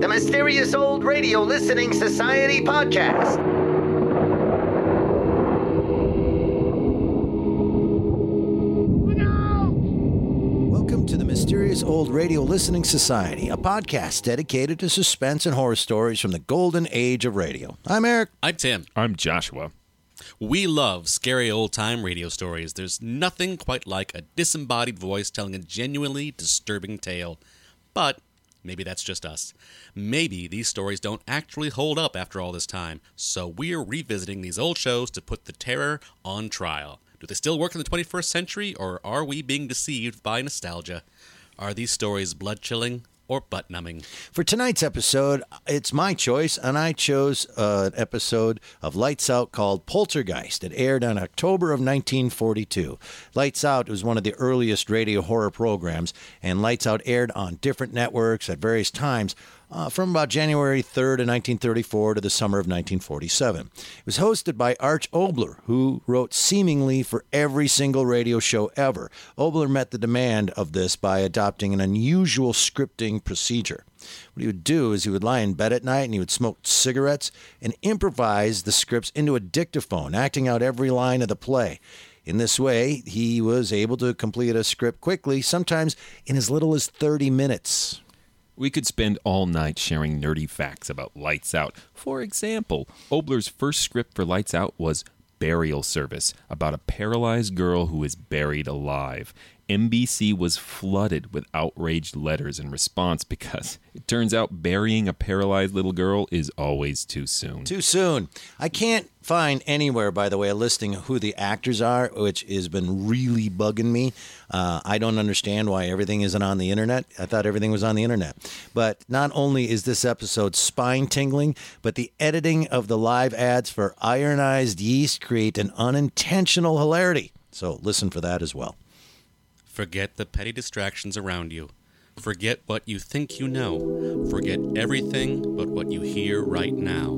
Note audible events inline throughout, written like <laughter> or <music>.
The Mysterious Old Radio Listening Society podcast. Old Radio Listening Society, a podcast dedicated to suspense and horror stories from the golden age of radio. I'm Eric. I'm Tim. I'm Joshua. We love scary old time radio stories. There's nothing quite like a disembodied voice telling a genuinely disturbing tale. But maybe that's just us. Maybe these stories don't actually hold up after all this time, so we're revisiting these old shows to put the terror on trial. Do they still work in the 21st century, or are we being deceived by nostalgia? Are these stories blood chilling or butt numbing? For tonight's episode, it's my choice, and I chose uh, an episode of Lights Out called Poltergeist. It aired on October of 1942. Lights Out was one of the earliest radio horror programs, and Lights Out aired on different networks at various times. Uh, from about January 3rd of 1934 to the summer of 1947. It was hosted by Arch Oboler, who wrote seemingly for every single radio show ever. Oboler met the demand of this by adopting an unusual scripting procedure. What he would do is he would lie in bed at night and he would smoke cigarettes and improvise the scripts into a dictaphone, acting out every line of the play. In this way, he was able to complete a script quickly, sometimes in as little as 30 minutes. We could spend all night sharing nerdy facts about Lights Out. For example, Oboler's first script for Lights Out was Burial Service, about a paralyzed girl who is buried alive. NBC was flooded with outraged letters in response because <laughs> it turns out burying a paralyzed little girl is always too soon. Too soon. I can't find anywhere, by the way, a listing of who the actors are, which has been really bugging me. Uh, I don't understand why everything isn't on the internet. I thought everything was on the internet. But not only is this episode spine tingling, but the editing of the live ads for ironized yeast create an unintentional hilarity. So listen for that as well. Forget the petty distractions around you. Forget what you think you know. Forget everything but what you hear right now.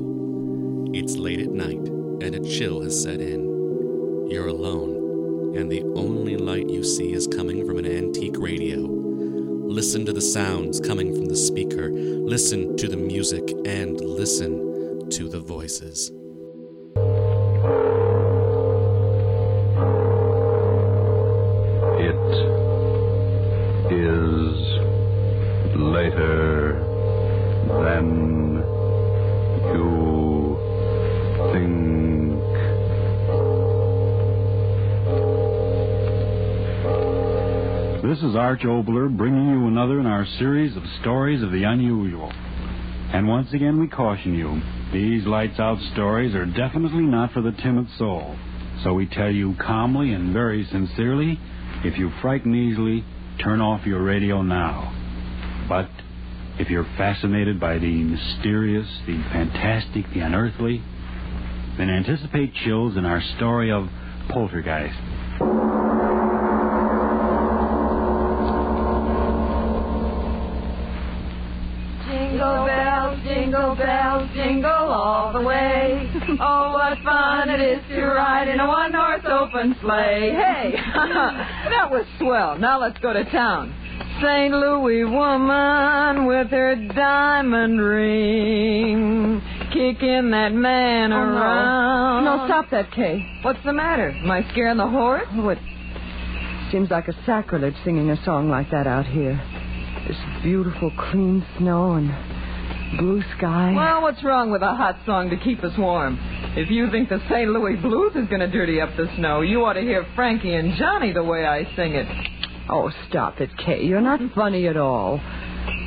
It's late at night, and a chill has set in. You're alone, and the only light you see is coming from an antique radio. Listen to the sounds coming from the speaker. Listen to the music, and listen to the voices. Is Arch Oboler bringing you another in our series of stories of the unusual. And once again, we caution you these lights out stories are definitely not for the timid soul. So we tell you calmly and very sincerely if you frighten easily, turn off your radio now. But if you're fascinated by the mysterious, the fantastic, the unearthly, then anticipate chills in our story of Poltergeist. Jingle bells, jingle all the way. Oh, what fun it is to ride in a one-horse open sleigh. Hey, <laughs> that was swell. Now let's go to town. St. Louis woman with her diamond ring, kicking that man Oh, no. around. No, stop that, Kay. What's the matter? Am I scaring the horse? Oh, it seems like a sacrilege singing a song like that out here. This beautiful, clean snow and blue sky. Well, what's wrong with a hot song to keep us warm? If you think the St. Louis blues is going to dirty up the snow, you ought to hear Frankie and Johnny the way I sing it. Oh, stop it, Kay. You're not <laughs> funny at all.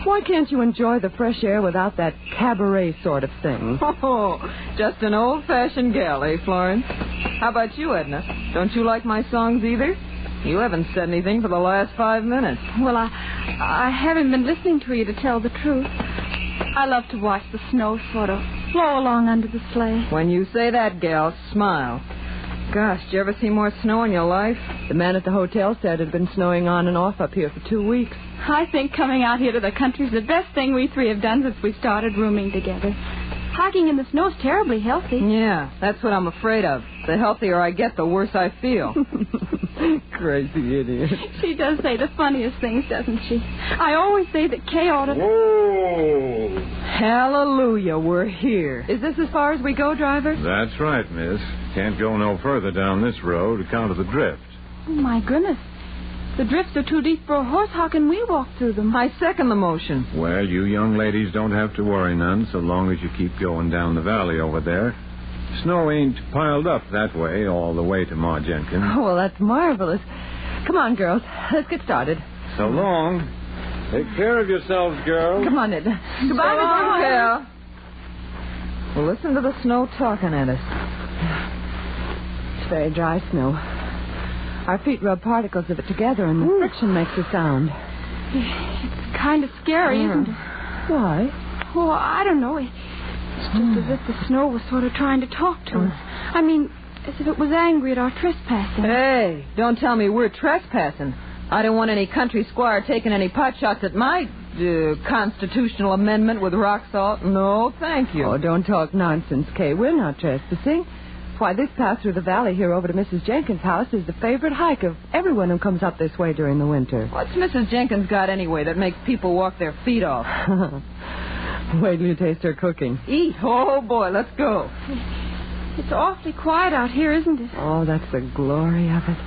Why can't you enjoy the fresh air without that cabaret sort of thing? <laughs> Oh, just an old-fashioned gal, eh, Florence? How about you, Edna? Don't you like my songs either? You haven't said anything for the last five minutes. Well, I, I haven't been listening to you to tell the truth. I love to watch the snow sort of flow along under the sleigh. When you say that, gal, smile. Gosh, did you ever see more snow in your life? The man at the hotel said it had been snowing on and off up here for two weeks. I think coming out here to the country's the best thing we three have done since we started rooming together. Hiking in the snow's terribly healthy. Yeah, that's what I'm afraid of. The healthier I get, the worse I feel. <laughs> Crazy idiot. She does say the funniest things, doesn't she? I always say that Kay ought to. Whoa! Hallelujah, we're here. Is this as far as we go, driver? That's right, miss. Can't go no further down this road account of the drift. Oh, my goodness. The drifts are too deep for a horse. How can we walk through them? I second the motion. Well, you young ladies don't have to worry none so long as you keep going down the valley over there. Snow ain't piled up that way all the way to Ma Jenkins. Oh, well, that's marvelous. Come on, girls. Let's get started. So long. Take care of yourselves, girls. Come on, Edna. Goodbye, Mrs. Kell. Well, listen to the snow talking at us. It's very dry snow. Our feet rub particles of it together, and the friction makes a sound. It's kind of scary, isn't mm. it? Why? Well, I don't know. It's just as if the snow was sort of trying to talk to us. I mean, as if it was angry at our trespassing. Hey, don't tell me we're trespassing. I don't want any country squire taking any pot shots at my uh, constitutional amendment with rock salt. No, thank you. Oh, don't talk nonsense, Kay. We're not trespassing. Why, this path through the valley here over to Mrs. Jenkins' house is the favorite hike of everyone who comes up this way during the winter. What's Mrs. Jenkins got anyway that makes people walk their feet off? <laughs> <laughs> Wait till you taste her cooking. Eat. Oh, boy, let's go. It's awfully quiet out here, isn't it? Oh, that's the glory of it.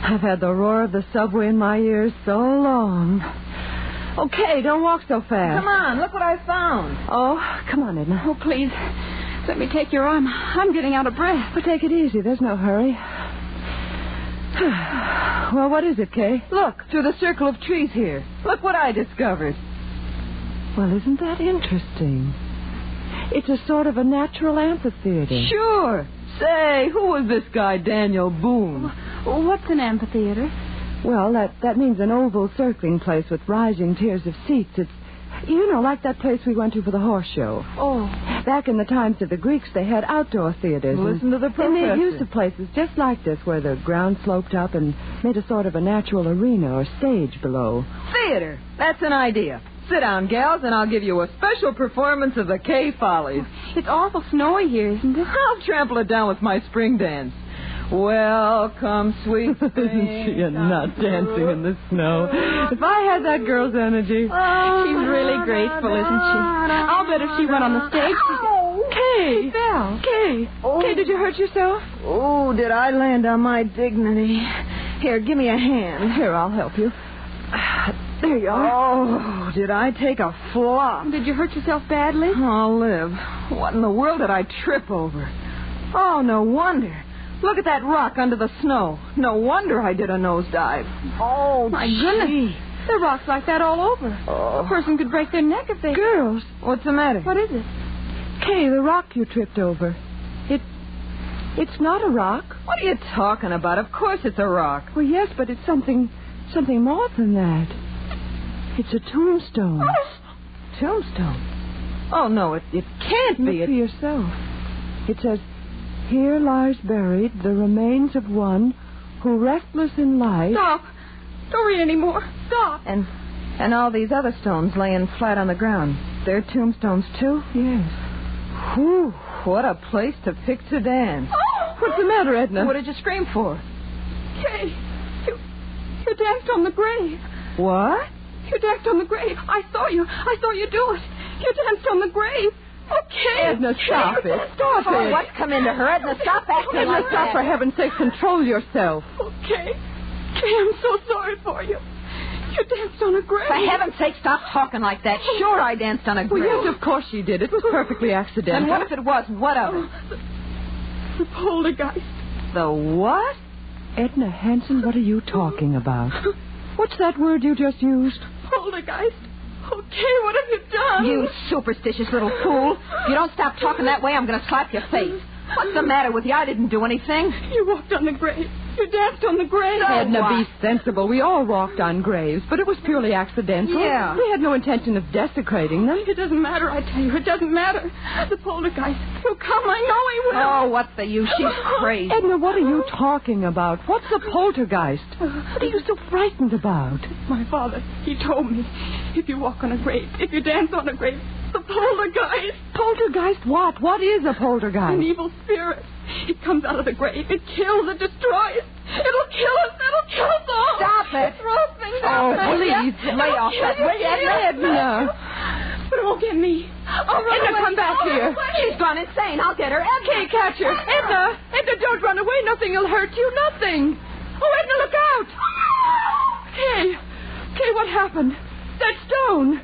I've had the roar of the subway in my ears so long. Okay, don't walk so fast. Come on, look what I found. Oh, come on, Edna. Oh, please. Let me take your arm. I'm getting out of breath. But take it easy. There's no hurry. <sighs> well, what is it, Kay? Look, through the circle of trees here. Look what I discovered. Well, isn't that interesting? It's a sort of a natural amphitheater. Sure. Say, who was this guy, Daniel Boone? What's an amphitheater? Well, that, that means an oval circling place with rising tiers of seats. It's, you know, like that place we went to for the horse show. Oh. Back in the times of the Greeks, they had outdoor theaters. and Listen to the They made professor. use of places just like this, where the ground sloped up and made a sort of a natural arena or stage below. Theater. That's an idea. Sit down, gals, and I'll give you a special performance of the Kay Follies. It's awful snowy here, isn't it? I'll trample it down with my spring dance. Welcome, sweet. Isn't she a nut dancing in the snow? If I had that girl's energy. Oh, she's really graceful, isn't she? I'll bet if she went on the stage. Kay! fell. Kay! Kay, oh. did you hurt yourself? Oh, did I land on my dignity? Here, give me a hand. Here, I'll help you. <sighs> There you are. Oh, did I take a flop? Did you hurt yourself badly? I'll live. What in the world did I trip over? Oh, no wonder. Look at that rock under the snow. No wonder I did a nosedive. Oh, My goodness. There are rocks like that all over. Oh. A person could break their neck if they. Girls, What's the matter? What is it? Kay, the rock you tripped over. It. It's not a rock. What are you talking about? Of course it's a rock. Well, yes, but it's something. something more than that. It's a tombstone. Tombstone. Oh, no, it, it can't Look be. for It, yourself. It says, Here lies buried the remains of one who, restless in life. Stop. Don't read any more. Stop. and, and all these other stones laying flat on the ground. They're tombstones, too? Yes. Whew, what a place to pick to dance. Oh! What's the matter, Edna? What did you scream for? Kay, you, you danced on the grave. What? You danced on the grave. I saw you. I saw you do it. You danced on the grave. Okay. Edna, stop it. Stop Oh, it. what's come into her? Edna, stop acting Edna, like stop, that. for heaven's sake. Control yourself. Okay. Kay, I'm so sorry for you. You danced on a grave. For heaven's sake, stop talking like that. Oh. Sure, I danced on a Well, grave. yes, of course she did. It was perfectly accidental. And what if it wasn't? What of it? Oh, the poltergeist. The what? Edna Hanson, what are you talking about? What's that word you just used? Poltergeist. Okay, what have you done? You superstitious little fool. If you don't stop talking that way, I'm going to slap your face. What's the matter with you? I didn't do anything. You walked on the grave. You danced on the grave. Edna, what? be sensible. We all walked on graves, but it was purely accidental. Yeah. We had no intention of desecrating them. It doesn't matter, I tell you. It doesn't matter. The poltergeist. He'll come. I know he will. Oh, what's the use? She's <gasps> crazy. Edna, what are you talking about? What's a poltergeist? What are you so frightened about? My father, he told me, if you walk on a grave, if you dance on a grave, the poltergeist, Poltergeist what? What is a poltergeist? an evil spirit, it comes out of the grave. It kills, it destroys. It'll kill us. It'll kill us all. Stop it. Throw things Oh, there. please, lay off that way, Edna. But it won't get me. I'll run Edna, away. come back I'll here. away. She's gone insane. I'll get her. Kay, catch her. Edna, Edna, don't run away. Nothing will hurt you. Nothing. Oh, Edna, look out. <gasps> Kay, Kay, what happened? That stone.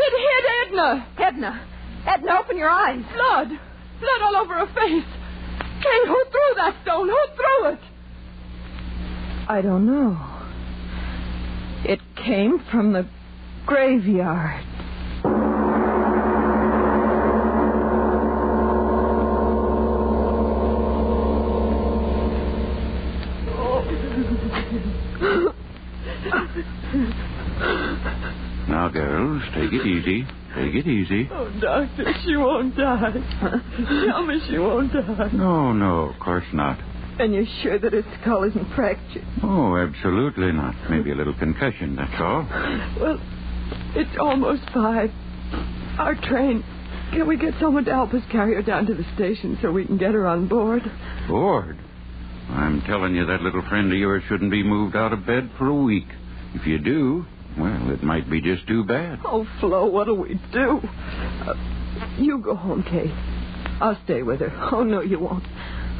It hit Edna. Edna. Edna, open your eyes. Blood. Blood all over her face. Kay, who threw that stone? Who threw it? I don't know. It came from the graveyard. Girls, take it easy. Take it easy. Oh, Doctor, she won't die. Tell me she won't die. No, no, of course not. And you're sure that her skull isn't fractured? Oh, absolutely not. Maybe a little concussion, that's all. Well, it's almost five. Our train. Can we get someone to help us carry her down to the station so we can get her on board? Board? I'm telling you, that little friend of yours shouldn't be moved out of bed for a week. If you do, well, it might be just too bad. Oh, Flo, what'll we do? Uh, you go home, Kay. I'll stay with her. Oh, no, you won't.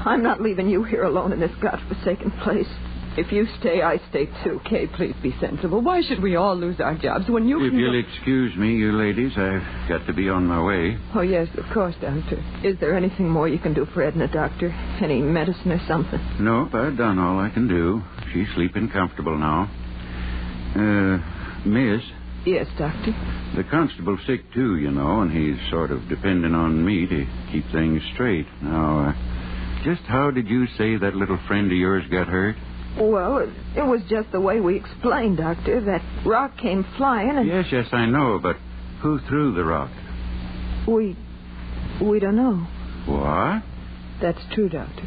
I'm not leaving you here alone in this godforsaken place. If you stay, I stay too. Kay, please be sensible. Why should we all lose our jobs when you If can you'll excuse me, you ladies, I've got to be on my way. Oh, yes, of course, Doctor. Is there anything more you can do for Edna, Doctor? Any medicine or something? Nope, I've done all I can do. She's sleeping comfortable now. Uh, Miss, Yes, Doctor. the constable's sick too, you know, and he's sort of depending on me to keep things straight. Now, uh, just how did you say that little friend of yours got hurt? Well, it, it was just the way we explained, Doctor. That rock came flying, and Yes, yes, I know, but who threw the rock? we. We don't know. What? That's true, Doctor.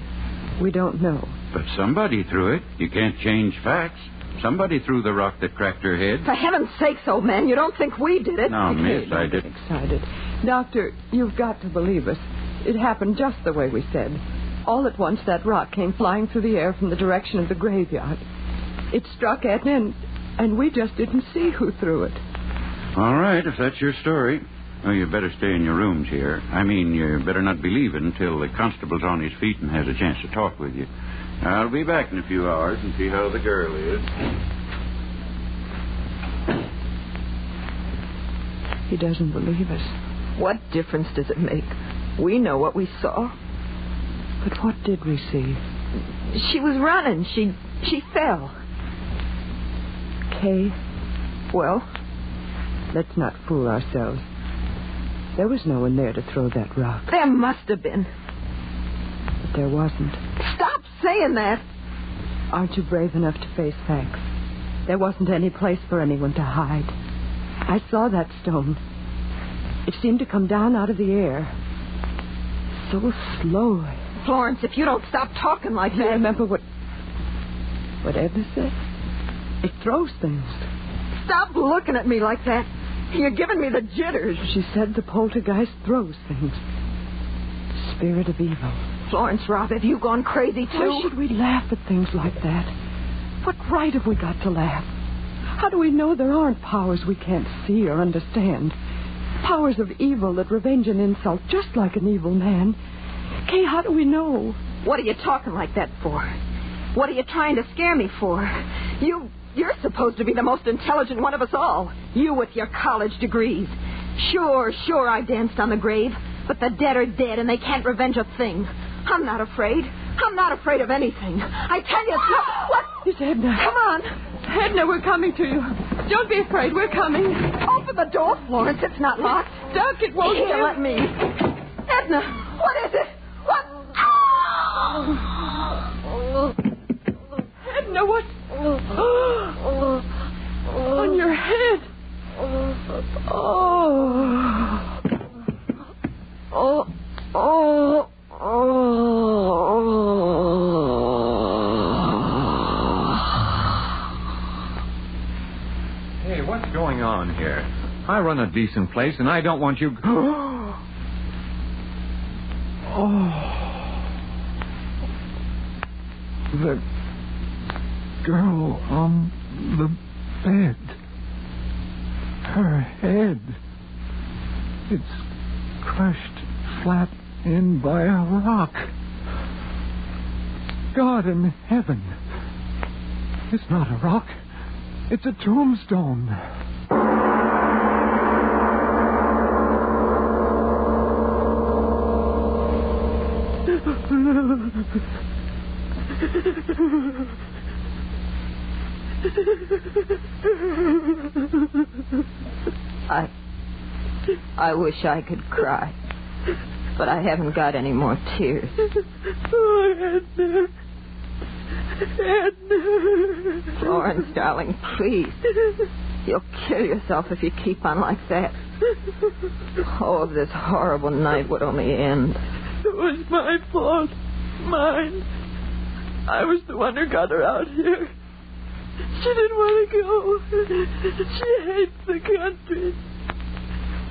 We don't know. But somebody threw it. You can't change facts. Somebody threw the rock that cracked her head. For heaven's sakes, old man, you don't think we did it? Now, miss, I Don't did. excited. Doctor, you've got to believe us. It happened just the way we said. All at once, that rock came flying through the air from the direction of the graveyard. It struck Edna, and, and we just didn't see who threw it. All right, if that's your story. Well, you better stay in your rooms here. I mean, you better not be leaving until the constable's on his feet and has a chance to talk with you. I'll be back in a few hours and see how the girl is. He doesn't believe us. What difference does it make? We know what we saw. But what did we see? She was running. She she fell. Kay, well, let's not fool ourselves. There was no one there to throw that rock. There must have been. But there wasn't. Saying that. Aren't you brave enough to face facts? There wasn't any place for anyone to hide. I saw that stone. It seemed to come down out of the air. So slowly. Florence, if you don't stop talking like that. you remember what what Edna said? It throws things. Stop looking at me like that. You're giving me the jitters. She said the poltergeist throws things. Spirit of evil. Florence Robb, have you gone crazy too? Why should we laugh at things like that? What right have we got to laugh? How do we know there aren't powers we can't see or understand? Powers of evil that revenge an insult just like an evil man. Kay, how do we know? What are you talking like that for? What are you trying to scare me for? You you're supposed to be the most intelligent one of us all. You with your college degrees. Sure, sure I danced on the grave, but the dead are dead and they can't revenge a thing. I'm not afraid. I'm not afraid of anything. I tell you so. <gasps> What? It's Edna. Come on. Edna, we're coming to you. Don't be afraid. We're coming. Open the door, Florence. It's not locked. Duck, it won't Here, let me. Edna, what is it? What? <gasps> Where? What? <gasps> On your head. Oh. Oh. Oh. Oh. Hey, what's going on here? I run a decent place, and I don't want you. <gasps> Oh. The girl on the bed. Her head. It's crushed flat in by a rock. God in heaven. It's not a rock. It's a tombstone. I. I wish I could cry. But I haven't got any more tears. <laughs> Oh, Edna. Edna. Florence, darling, please. You'll kill yourself if you keep on like that. Oh, if this horrible night would only end. It was my fault. Mine. I was the one who got her out here. She didn't want to go. She hates the country.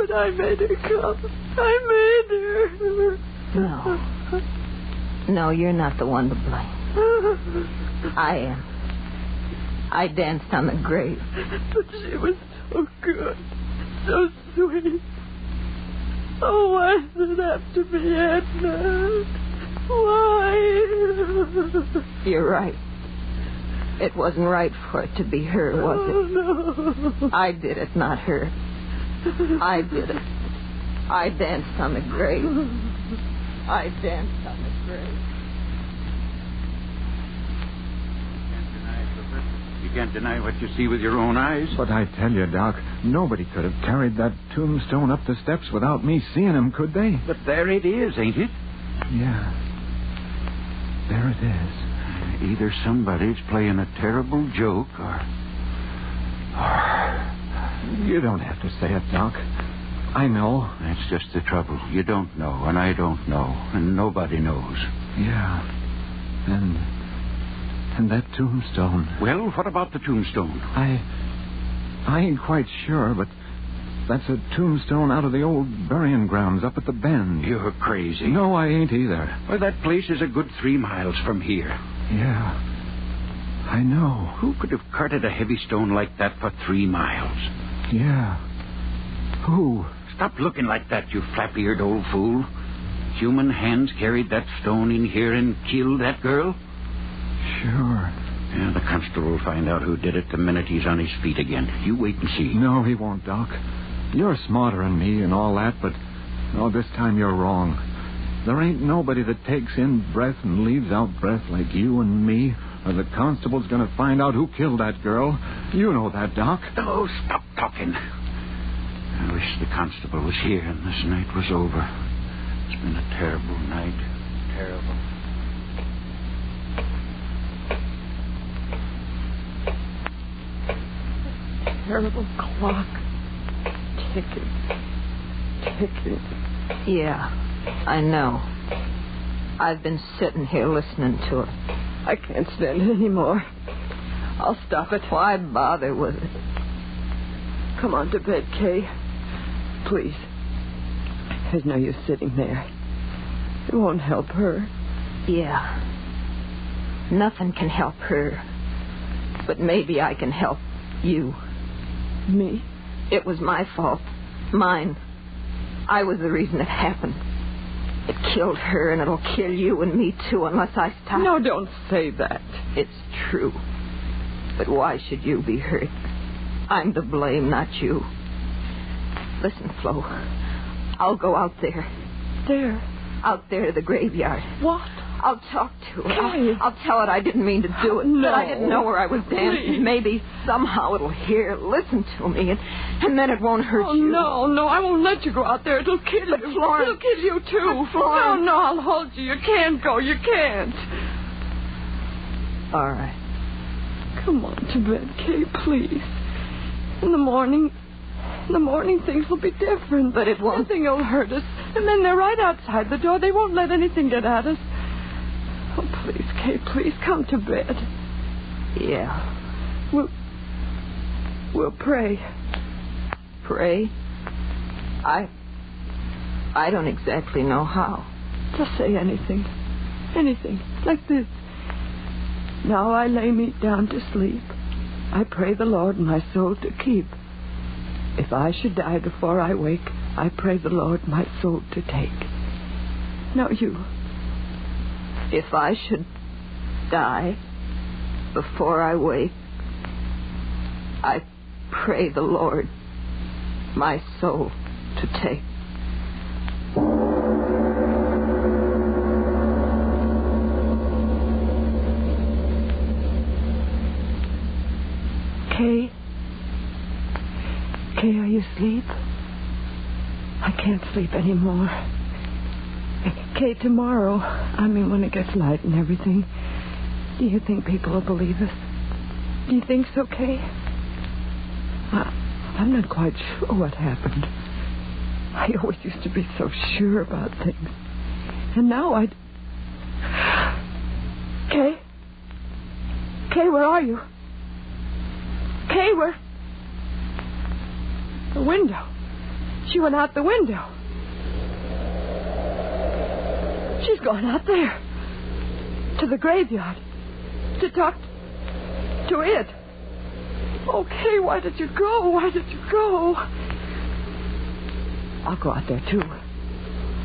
But I made her come. I made her. No. No, you're not the one to blame. I am. I danced on the grave. But she was so good. So sweet. Oh, why does it have to be Edna? Why? You're right. It wasn't right for it to be her, was Oh, no. I did it, not her. <laughs> I did it. I danced on the grave. I danced on the grave. You can't deny what you see with your own eyes. But I tell you, Doc, nobody could have carried that tombstone up the steps without me seeing him, could they? But there it is, ain't it? Yeah. There it is. Either somebody's playing a terrible joke or. You don't have to say it, Doc. I know. That's just the trouble. You don't know, and I don't know, and nobody knows. Yeah. And. And that tombstone. Well, what about the tombstone? I. I ain't quite sure, but that's a tombstone out of the old burying grounds up at the bend. You're crazy. No, I ain't either. Well, that place is a good three miles from here. Yeah. I know. Who could have carted a heavy stone like that for three miles? Yeah. Who? Stop looking like that, you flap-eared old fool. Human hands carried that stone in here and killed that girl? Sure. Yeah, the constable will find out who did it the minute he's on his feet again. You wait and see. No, he won't, Doc. You're smarter than me and all that, but no, this time you're wrong. There ain't nobody that takes in breath and leaves out breath like you and me, or the constable's gonna find out who killed that girl. You know that, Doc. Oh, stop talking. I wish the constable was here and this night was over. It's been a terrible night. Terrible. Terrible clock. Ticking. Ticking. Yeah, I know. I've been sitting here listening to it. I can't stand it anymore. I'll stop it. Why bother with it? Come on to bed, Kay. Please. There's no use sitting there. It won't help her. Yeah. Nothing can help her. But maybe I can help you. Me? It was my fault. Mine. I was the reason it happened. It killed her, and it'll kill you and me, too, unless I stop. No, don't say that. It's true. But why should you be hurt? I'm to blame, not you. Listen, Flo. I'll go out there. There. Out there to the graveyard. What? I'll talk to it. Kay. I'll, I'll tell it I didn't mean to do it. No. That I didn't know where I was dancing. Please. Maybe somehow it'll hear, listen to me, and, and then it won't hurt you. Oh, you. no, no, I won't let you go out there. It'll kill But you. Florence- It'll kill you, too. But Florence- No, no, I'll hold you. You can't go. You can't. All right. Come on to bed, Kay, please. In the morning, in the morning things will be different. But it won't. Nothing will hurt us. And then they're right outside the door. They won't let anything get at us. Oh, please, Kay, please come to bed. Yeah. We'll, we'll pray. Pray? I. I don't exactly know how. Just say anything. Anything. Like this. Now I lay me down to sleep. I pray the Lord my soul to keep. If I should die before I wake, I pray the Lord my soul to take. Now you. If I should die before I wake, I pray the Lord my soul to take. Kay? Kay, are you asleep? I can't sleep anymore. Kay, tomorrow, I mean when it gets light and everything, do you think people will believe us? Do you think so, Kay? I, I'm not quite sure what happened. I always used to be so sure about things. And now I. Kay? Kay, where are you? Kay, were. The window. She went out the window. She's gone out there. To the graveyard. To talk to it. Okay, why did you go? Why did you go? I'll go out there, too.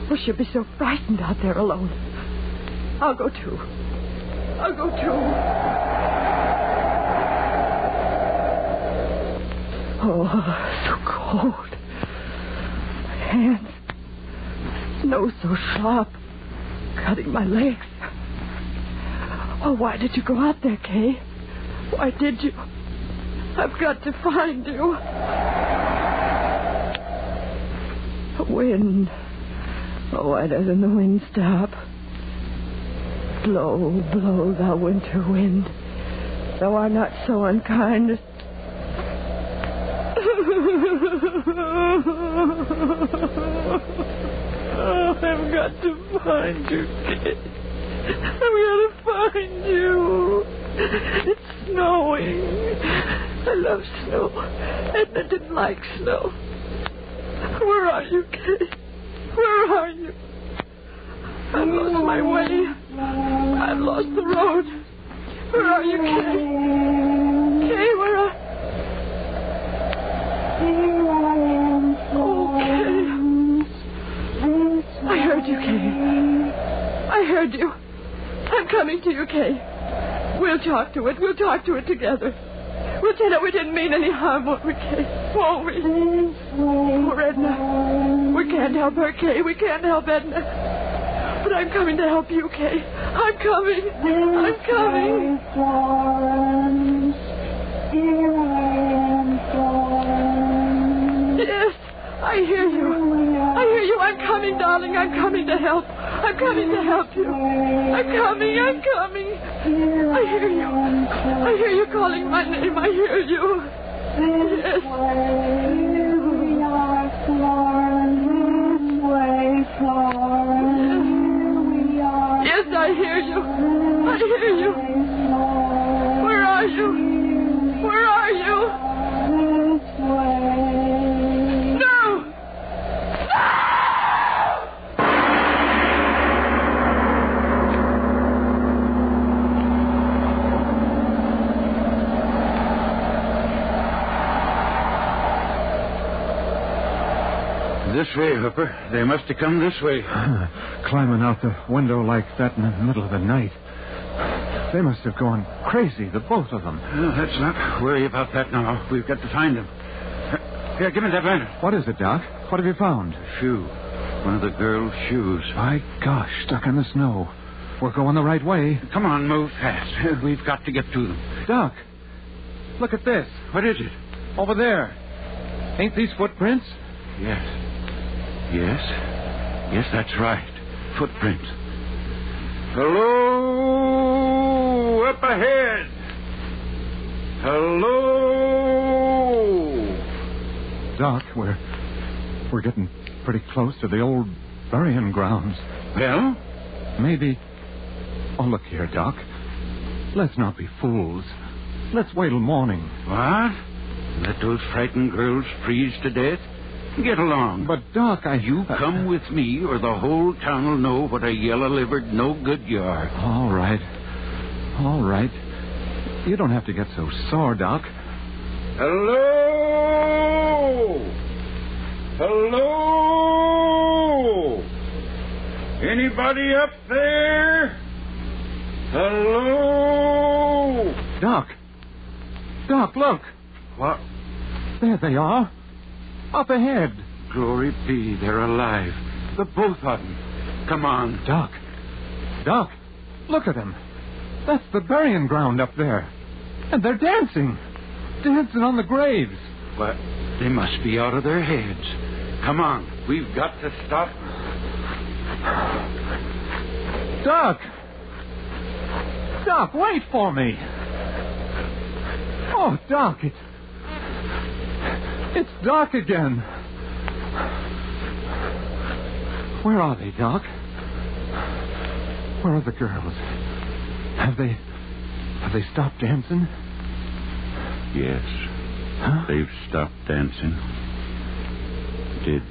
Oh, she'll be so frightened out there alone. I'll go, too. I'll go, too. Oh, so cold. My hands. Nose so sharp. Cutting my legs. Oh, why did you go out there, Kay? Why did you? I've got to find you. The wind. Oh, why doesn't the wind stop? Blow, blow, thou winter wind. Thou art not so unkind as oh, I've got to find you, kid. I've got to find you. It's snowing. I love snow. Edna didn't like snow. Where are you, kid? Where are you? I've lost my way. I've lost the road. Where are you, Kay? Heard you. I'm coming to you, Kay. We'll talk to it. We'll talk to it together. We'll tell it we didn't mean any harm, won't we, Kay? Won't we? Poor Edna. We can't help her, Kay. We can't help Edna. But I'm coming to help you, Kay. I'm coming. I'm coming. Yes, I hear you. I hear you. I'm coming, darling. I'm coming to help. I'm coming to help you. I'm coming. I'm coming. I hear you. I hear you calling my name. I hear you. Yes. Here we are, Florence. This way, Florence. Yes, I hear you. I hear you. Where are you? Way, Hooper. They must have come this way. <sighs> Climbing out the window like that in the middle of the night. They must have gone crazy, the both of them. Let's not worry about that now. We've got to find them. Here, give me that lantern. What is it, Doc? What have you found? A Shoe. One of the girl's shoes. My gosh, stuck in the snow. We're going the right way. Come on, move fast. <laughs> We've got to get to them. Doc, look at this. What is it? Over there. Ain't these footprints? Yes. Yes. Yes, that's right. Footprints. Hello, up ahead. Hello. Doc, we're we're getting pretty close to the old burying grounds. Well? Maybe. Oh, look here, Doc. Let's not be fools. Let's wait till morning. What? Let those frightened girls freeze to death? Get along. But, Doc, I. You come with me, or the whole town will know what a yellow livered no good you are. All right. All right. You don't have to get so sore, Doc. Hello? Hello? Anybody up there? Hello? Doc. Doc, look. What? There they are. Up ahead. Glory be, they're alive. The both of them. Come on. Doc. Doc, look at them. That's the burying ground up there. And they're dancing. Dancing on the graves. Well, They must be out of their heads. Come on. We've got to stop. Doc. Doc, wait for me. Oh, Doc, it's. It's dark again. Where are they, Doc? Where are the girls? Have they. Have they stopped dancing? Yes. Huh? They've stopped dancing. Did.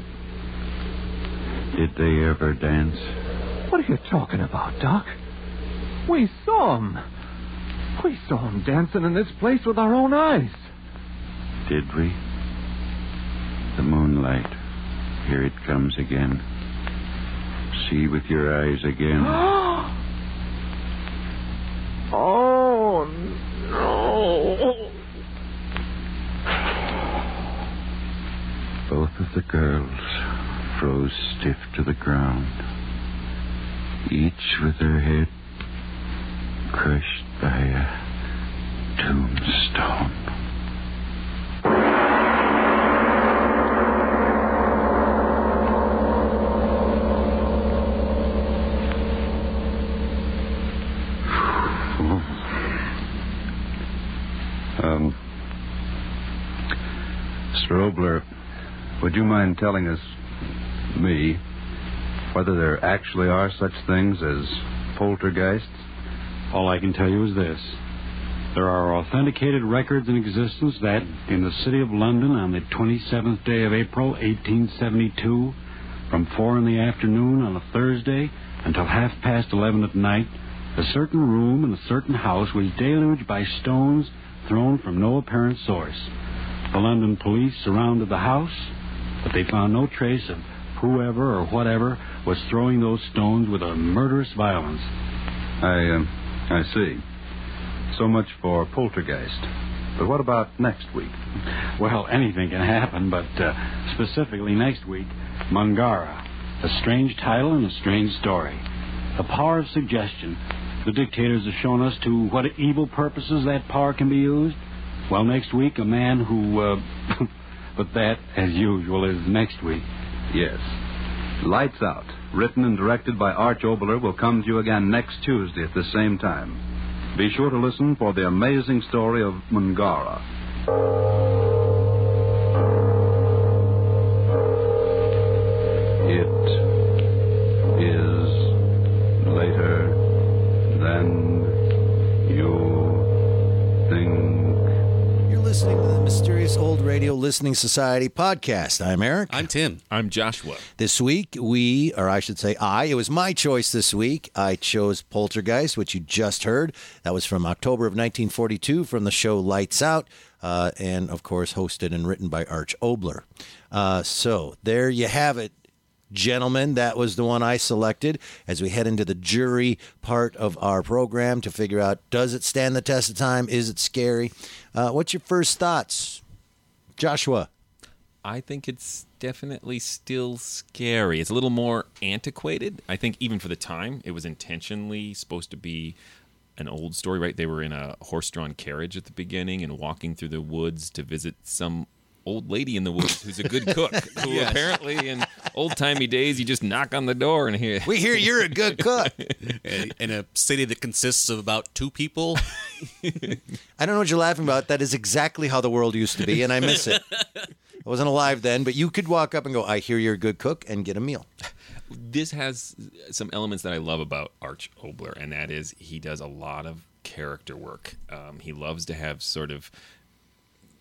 Did they ever dance? What are you talking about, Doc? We saw 'em. We saw 'em dancing in this place with our own eyes. Did we? The moonlight. Here it comes again. See with your eyes again. <gasps> oh, no. Both of the girls froze stiff to the ground, each with her head crushed by a tombstone. Um, Strobler, would you mind telling us, me, whether there actually are such things as poltergeists? All I can tell you is this. There are authenticated records in existence that, in the city of London on the 27th day of April, 1872, from 4 in the afternoon on a Thursday until half past 11 at night, a certain room in a certain house was deluged by stones thrown from no apparent source. The London police surrounded the house, but they found no trace of whoever or whatever was throwing those stones with a murderous violence. I, um, I see. So much for poltergeist. But what about next week? Well, anything can happen, but uh, specifically next week, Mangara. A strange title and a strange story. The power of suggestion. The dictators have shown us to what evil purposes that power can be used. Well, next week, a man who. Uh, <laughs> but that, as usual, is next week. Yes. Lights Out, written and directed by Arch Oboler, will come to you again next Tuesday at the same time. Be sure to listen for the amazing story of Mungara. It is later than you think. You're listening to the Mysterious Old Radio Listening Society podcast. I'm Eric. I'm Tim. I'm Joshua. This week, we, or I should say I, it was my choice this week. I chose Poltergeist, which you just heard. That was from October of 1942 from the show Lights Out, uh, and of course, hosted and written by Arch Oboler. Uh, so there you have it. Gentlemen, that was the one I selected as we head into the jury part of our program to figure out does it stand the test of time? Is it scary? Uh, what's your first thoughts, Joshua? I think it's definitely still scary. It's a little more antiquated. I think even for the time, it was intentionally supposed to be an old story, right? They were in a horse drawn carriage at the beginning and walking through the woods to visit some old lady in the woods who's a good cook. <laughs> Who Yes. apparently in old timey days you just knock on the door and hear We hear you're a good cook. <laughs> in a city that consists of about two people, <laughs> I don't know what you're laughing about. That is exactly how the world used to be, and I miss it. I wasn't alive then, but you could walk up and go, "I hear you're a good cook," and get a meal. This has some elements that I love about Arch Oboler, and that is he does a lot of character work. Um, he loves to have sort of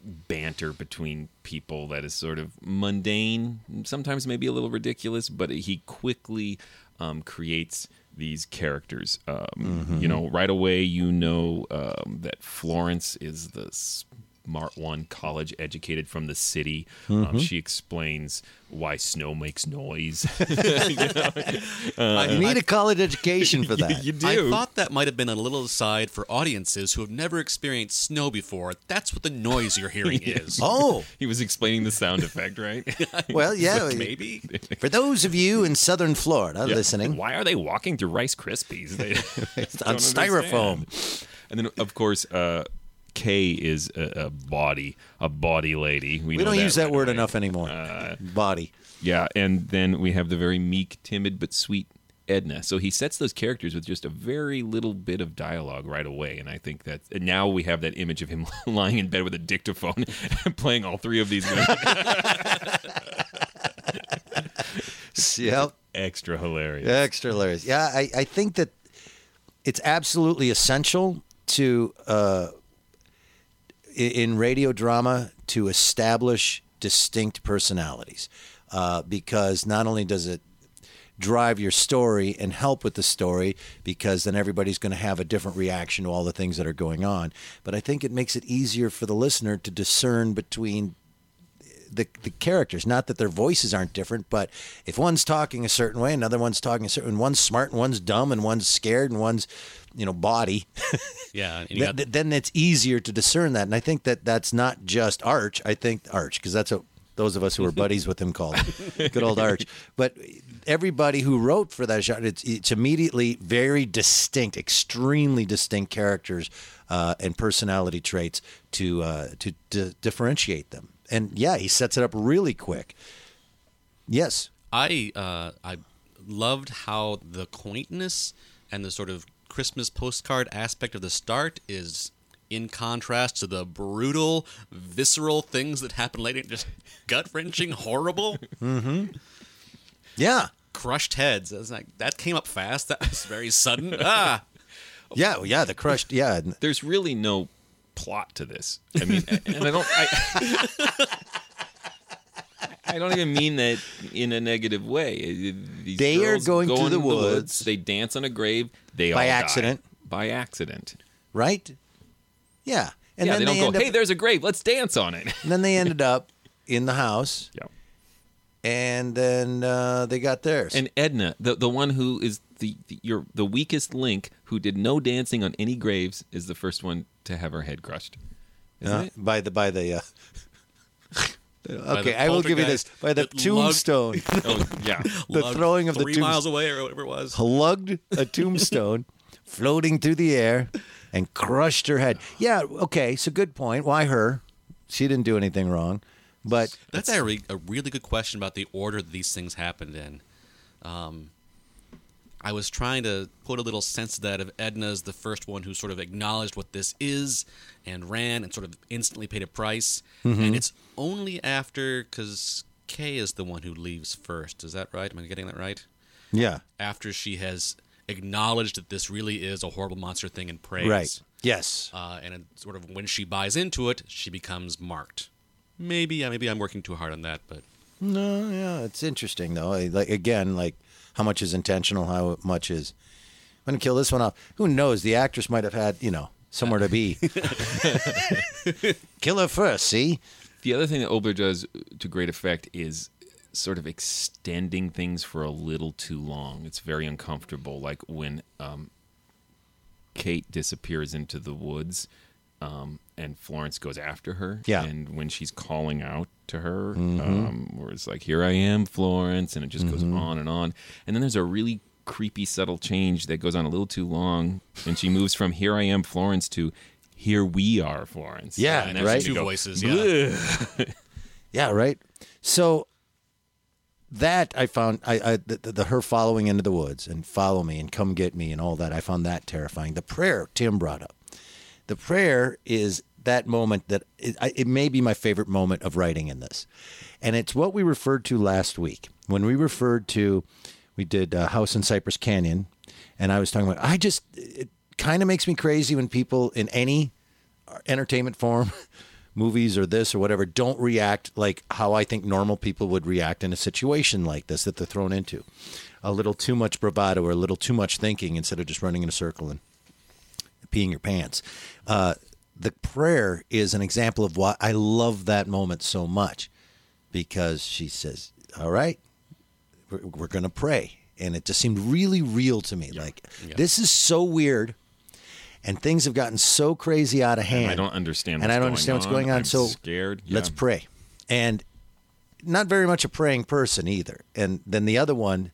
banter between people that is sort of mundane, sometimes maybe a little ridiculous, but he quickly um, creates these characters. Um, Mhm. You know, right away you know um, that Florence is the smart one, college educated from the city. Um, Mhm. she explains why snow makes noise. You know? Uh, you need a college education for <laughs> that. You do. I thought that might have been a little aside for audiences who have never experienced snow before. That's what the noise you're hearing <laughs> is. Oh. <laughs> he was explaining the sound effect, right? Well, yeah, maybe. For those of you in Southern Florida Yeah. listening, Why are they walking through Rice Krispies? They It's on styrofoam. understand. And then, of course, uh, Kay is a, a body, a body lady. we, know don't use that right word away. enough anymore. Uh, Body. Yeah, and then we have the very meek, timid, but sweet Edna. So he sets those characters with just a very little bit of dialogue right away, and I think that and now we have that image of him <laughs> lying in bed with a dictaphone <laughs> playing all three of these. <laughs> Yep. Extra hilarious. Extra hilarious. Yeah, I, I think that it's absolutely essential to uh, in radio drama to establish distinct personalities uh, because not only does it drive your story and help with the story because then everybody's going to have a different reaction to all the things that are going on but i think it makes it easier for the listener to discern between the, the characters. Not that their voices aren't different, but if one's talking a certain way, another one's talking a certain. and One's smart, and one's dumb, and one's scared, and one's, you know, body. <laughs> Yeah, Th- got- th- then it's easier to discern that. And I think that that's not just Arch. I think Arch, because that's what those of us who are buddies with him called <laughs> good old Arch. But everybody who wrote for that genre, it's, it's immediately very distinct, extremely distinct characters uh, and personality traits to uh, to, to differentiate them. And yeah, he sets it up really quick. Yes. I uh, I loved how the quaintness and the sort of Christmas postcard aspect of the start is in contrast to the brutal, visceral things that happen later. Just gut wrenching, <laughs> horrible. Mm-hmm. Yeah. Crushed heads. I was like, that came up fast. That was very sudden. ah. <laughs> Yeah, yeah, the crushed. Yeah, There's really no plot to this. I mean, and I don't. I, <laughs> I don't even mean that in a negative way. These They are going go through into the woods. They dance on a grave. They By all die. accident. By accident. Right? Yeah. And yeah, then they don't end go. up- Hey, there's a grave. Let's dance on it. And then they ended up in the house. <laughs> Yeah. And then uh, they got theirs. And Edna, the the one who is the, the your the weakest link, who did no dancing on any graves, is the first one to have her head crushed. Isn't Uh, it? by the by the. Uh, okay, the I will give you this by the that lugged- tombstone. <laughs> Oh, yeah. <laughs> the throwing of the three miles away or whatever it was. Lugged a <laughs> tombstone, floating through the air, and crushed her head. Yeah. Okay. So good point. Why her? She didn't do anything wrong. But That's a, re- a really good question about the order that these things happened in. Um, I was trying to put a little sense to that of Edna's the first one who sort of acknowledged what this is and ran and sort of instantly paid a price. Mhm. And it's only after, because Kay is the one who leaves first. Is that right? Am I getting that right? yeah. After she has acknowledged that this really is a horrible monster thing and prays. Right. Yes. Uh, and it sort of when she buys into it, she becomes marked. Maybe, yeah, maybe I'm working too hard on that, but No, yeah, it's interesting though. I- Like again, like how much is intentional, how much is I'm gonna kill this one off. Who knows? The actress might have had, you know, somewhere to be. <laughs> kill her first, see? The other thing that Oboler does to great effect is sort of extending things for a little too long. It's very uncomfortable. Like when um, Kate disappears into the woods um, and Florence goes after her. Yeah. And when she's calling out to her, Mhm. um, where it's like, here I am, Florence, and it just goes Mhm. on and on. And then there's a really creepy, subtle change that goes on a little too long. And she moves from here I am, Florence to here we are, Florence. Yeah, And that's right. Two go, voices, yeah. <laughs> Yeah, right. So that I found I, I the, the, the her following into the woods and follow me and come get me and all that I found that terrifying. The prayer Tim brought up the prayer is that moment that it, it may be my favorite moment of writing in this, and it's what we referred to last week when we referred to we did uh, House in Cypress Canyon, and I was talking about I just it kind of makes me crazy when people in any entertainment form. <laughs> Movies or this or whatever don't react like how I think normal people would react in a situation like this that they're thrown into. A little too much bravado or a little too much thinking instead of just running in a circle and peeing your pants. Uh, the prayer is an example of why I love that moment so much because she says, All right, we're, we're going to pray. And it just seemed really real to me. Like, this is so weird. And things have gotten so crazy out of hand. I don't understand And I don't understand what's going on. I'm so scared. Let's pray. And not very much a praying person either. And then the other one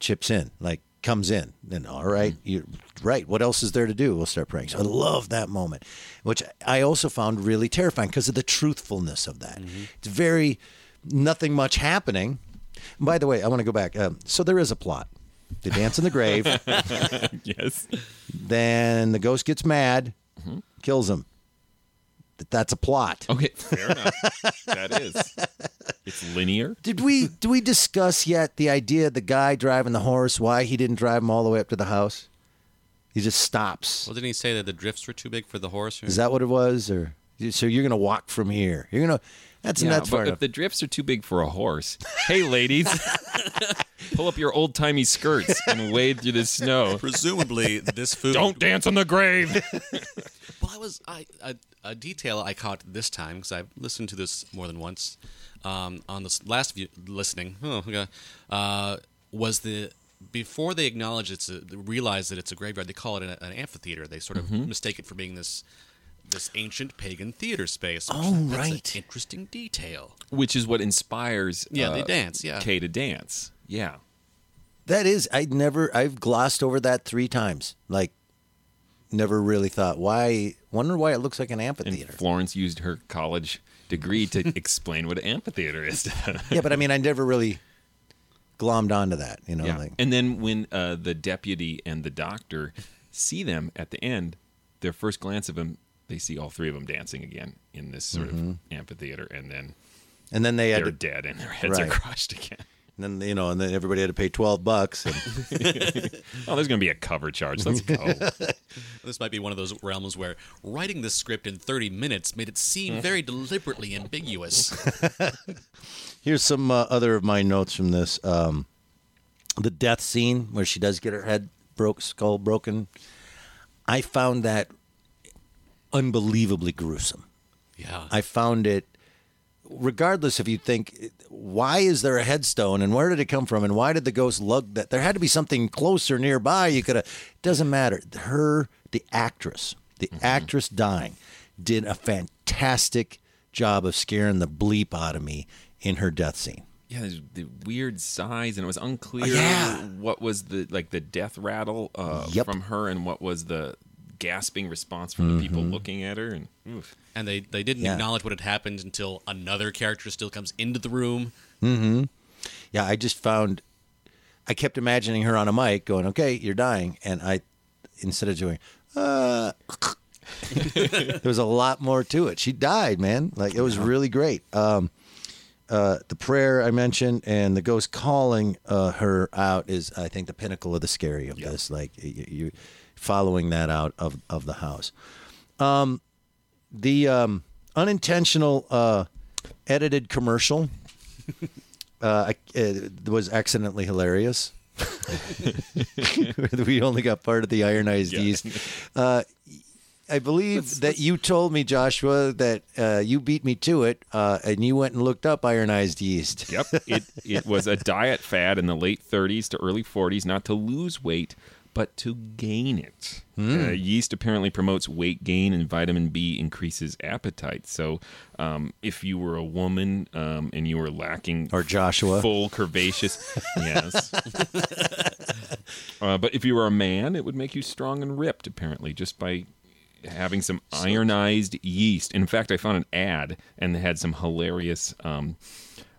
chips in, like comes in, and all right, Mm-hmm. you're right. What else is there to do? We'll start praying. So I love that moment, which I also found really terrifying because of the truthfulness of that. Mm-hmm. It's very nothing much happening. By the way, I want to go back. Um, so there is a plot. They dance in the grave. <laughs> yes. Then the ghost gets mad, kills him. Th- That's a plot. Okay, <laughs> fair enough. that is. It's linear. Did we do we discuss yet the idea of the guy driving the horse? Why he didn't drive him all the way up to the house? He just stops. Well, didn't he say that the drifts were too big for the horse? Or? Is that what it was? Or so you're gonna walk from here? You're gonna. That's yeah, that's but far if enough. the drifts are too big for a horse, hey ladies, <laughs> pull up your old timey skirts and wade through the snow. Presumably, this food. Don't dance on the grave. <laughs> Well, I was I a, a detail I caught this time because I've listened to this more than once. Um, on this last view, listening, oh, okay, uh, was the before they acknowledge it's a, realize that it's a graveyard, they call it an, an amphitheater. They sort of Mhm. mistake it for being this this ancient pagan theater space. Oh, That's an right. interesting detail. Which is what inspires. Yeah, they uh, dance, yeah. Kay to dance. Yeah. that is, I never. I've glossed over that three times. Like, never really thought why. Wonder why it looks like an And amphitheater. Florence used her college degree to <laughs> explain what an amphitheater is. <laughs> yeah, but I mean, I never really glommed onto that. You know, Yeah. like and then when uh, the deputy and the doctor see them at the end, their first glance of them, they see all three of them dancing again in this sort Mhm. of amphitheater, and then and then they they're to, dead and their heads are <laughs> crushed again. And then you know, and then everybody had to pay twelve bucks. And <laughs> oh, there's going to be a cover charge. Let's go. <laughs> This might be one of those realms where writing this script in 30 minutes made it seem very deliberately ambiguous. <laughs> Here's some uh, other of my notes from this. Um, the death scene where she does get her head broke, skull broken. I found that unbelievably gruesome. Yeah. I found it, regardless if you think, why is there a headstone and where did it come from and why did the ghost lug that? There had to be something closer nearby. You could have, it doesn't matter. Her, the actress, the actress dying, did a fantastic job of scaring the bleep out of me in her death scene. Yeah, the weird size and it was unclear Yeah. what was the like the death rattle uh, Yep. from her, and what was the gasping response from the people Mhm. looking at her. And oof. And they, they didn't Yeah. acknowledge what had happened until another character still comes into the room. Mm-hmm. Yeah, I just found I kept imagining her on a mic going, "Okay, you're dying," and I instead of doing, uh, <laughs> there was a lot more to it. She died, man. Like it was really great. Um, uh, the prayer I mentioned and the ghost calling uh, her out is, I think, the pinnacle of the scary of this. Like you, you following that out of of the house. Um, the um, unintentional uh, edited commercial uh, was accidentally hilarious. <laughs> we only got part of the ironized Yeah. yeast. Uh, I believe that you told me, Joshua, that uh, you beat me to it, uh, and you went and looked up ironized yeast. Yep. It it was a diet fad in the late 30s to early 40s, not to lose weight, but to gain it. Hmm. Uh, yeast apparently promotes weight gain, and vitamin B increases appetite. So, um, if you were a woman um, and you were lacking Or Joshua. full curvaceous, <laughs> yes. uh, but if you were a man, it would make you strong and ripped. Apparently, just by having some ironized yeast. In fact, I found an ad and they had some hilarious um,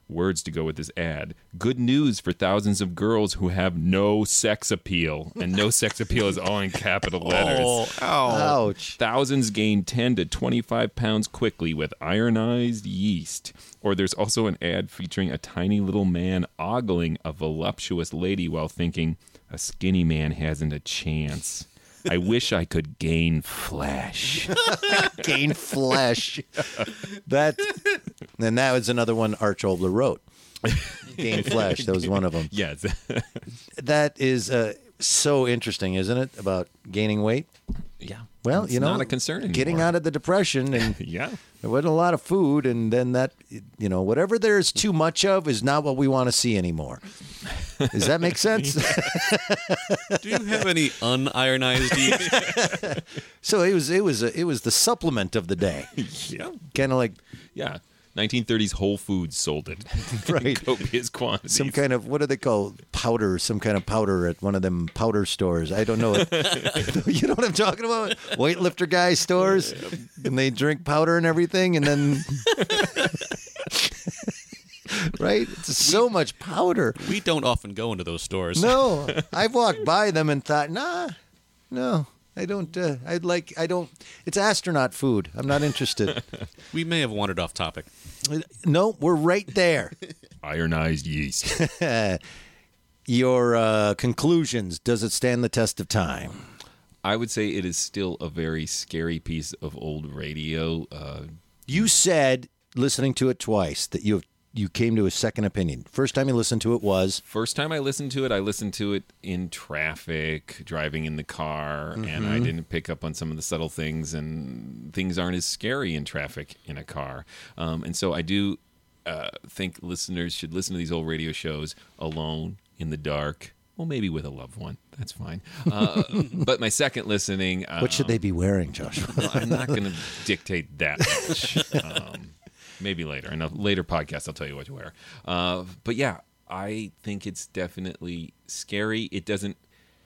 Words to go with this ad. Good news for thousands of girls who have no sex appeal. And no sex <laughs> appeal is all in capital letters. Oh, ouch. Thousands gain 10 to 25 pounds quickly with ironized yeast. Or there's also an ad featuring a tiny little man ogling a voluptuous lady while thinking, a skinny man hasn't a chance. I <laughs> wish I could gain flesh. <laughs> Gain flesh. That and that was another one Arch Oboler wrote. <laughs> Gain flesh. That was one of them. Yes. <laughs> That is uh, so interesting, isn't it? About gaining weight. yeah. Well, It's you know, not a concern anymore. Getting out of the depression and <laughs> Yeah. there wasn't a lot of food, and then that you know whatever there's too much of is not what we want to see anymore. Does that make sense? Do you have any unironized so it was it was a, it was the supplement of the day, Yeah. kind of like Yeah. 1930s Whole Foods sold it. <laughs> <laughs> Right. Copious quantities. some kind of what do they call powder? Some kind of powder at one of them powder stores. I don't know. <laughs> you know what I'm talking about? Weightlifter guy stores, and they drink powder and everything, and then. right? It's so much powder. we don't often go into those stores. No, I've walked by them and thought, nah, no, I don't. Uh, I'd like. I don't. It's astronaut food. I'm not interested. <laughs> We may have wandered off topic. no, we're right there. <laughs> Ironized yeast. <laughs> Your uh, conclusions. Does it stand the test of time? I would say it is still a very scary piece of old radio. Uh, You said listening to it twice that you you came to a second opinion. First time you listened to it was first time I listened to it, I listened to it in traffic, driving in the car, and I didn't pick up on some of the subtle things, and things aren't as scary in traffic in a car. Um, and so I do uh, think listeners should listen to these old radio shows alone in the dark. Well, maybe with a loved one. That's fine. Uh, <laughs> but my second listening. what should um, they be wearing, Joshua? well, I'm not going to dictate that much. <laughs> Um, maybe later. In a later podcast, I'll tell you what to wear. Uh, but yeah, I think it's definitely scary. It doesn't.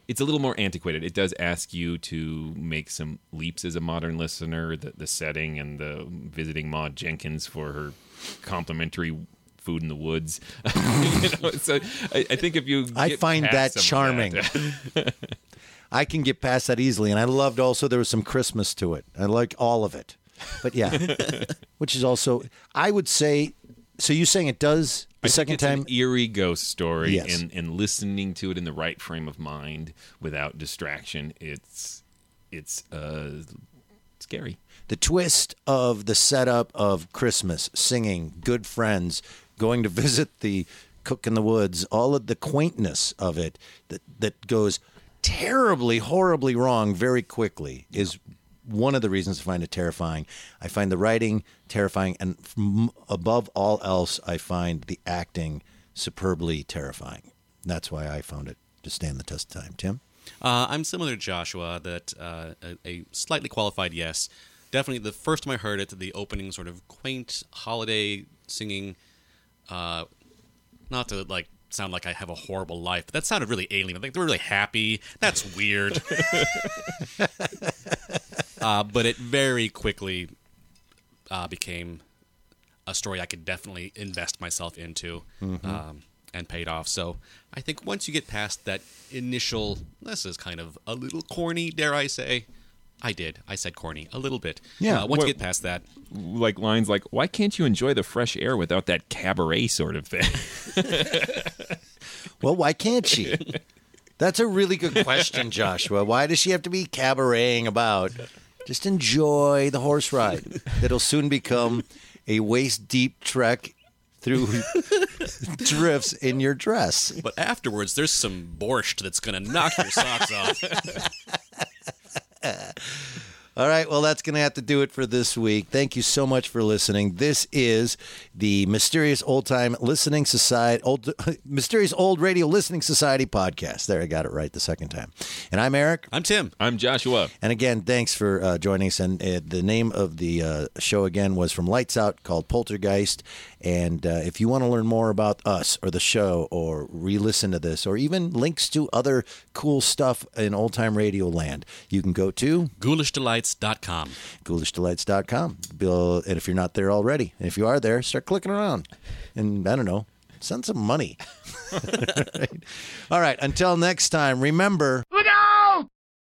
It's a little more antiquated. It does ask you to make some leaps as a modern listener. The, the setting and the visiting Maud Jenkins for her complimentary food in the woods. <laughs> you know, so I, I think if you, I find that some of charming. <laughs> I can get past that easily, and I loved also there was some Christmas to it. I like all of it, but yeah, which is also I would say. So you saying it does the I second it's time? an eerie ghost story, Yes. and and listening to it in the right frame of mind without distraction, it's it's uh scary. the twist of the setup of Christmas, singing, good friends, going to <laughs> visit the cook in the woods, all of the quaintness of it that that goes terribly, horribly wrong very quickly is one of the reasons I find it terrifying. I find the writing terrifying, and above all else, I find the acting superbly terrifying. That's why I found it to stand the test of time. Tim? Uh, I'm similar to Joshua, that uh, a, a slightly qualified yes. Definitely the first time I heard it, the opening sort of quaint holiday singing, uh, not to like sound like I have a horrible life, but that sounded really alien. Like they're really happy. That's weird. <laughs> uh, but it very quickly uh, became a story I could definitely invest myself into um, and paid off. So I think once you get past that initial, this is kind of a little corny, dare I say. I did. I said corny a little bit. Yeah, Uh, once what- you get past that, Like lines like, "Why can't you enjoy the fresh air without that cabaret sort of thing?" Well, why can't she? That's a really good question, <laughs> Joshua. Why does she have to be cabareting about? Just enjoy the horse ride. That'll soon become a waist deep trek through <laughs> drifts in your dress. but afterwards, there's some borscht that's going to knock your socks off. <laughs> <laughs> All right, well, that's going to have to do it for this week. Thank you so much for listening. This is the Mysterious Old Time Listening Society, old, <laughs> Mysterious Old Radio Listening Society podcast. There, I got it right the second time. And I'm Eric. I'm Tim. I'm Joshua. And again, thanks for uh, joining us. And uh, the name of the uh, show again was from Lights Out called Poltergeist. And uh, if you want to learn more about us or the show or re listen to this or even links to other cool stuff in old time radio land, you can go to GhoulishDelights.com. GhoulishDelights.com. Bill, and if you're not there already, and if you are there, start clicking around. And I don't know, send some money. <laughs> All right. Until next time, remember.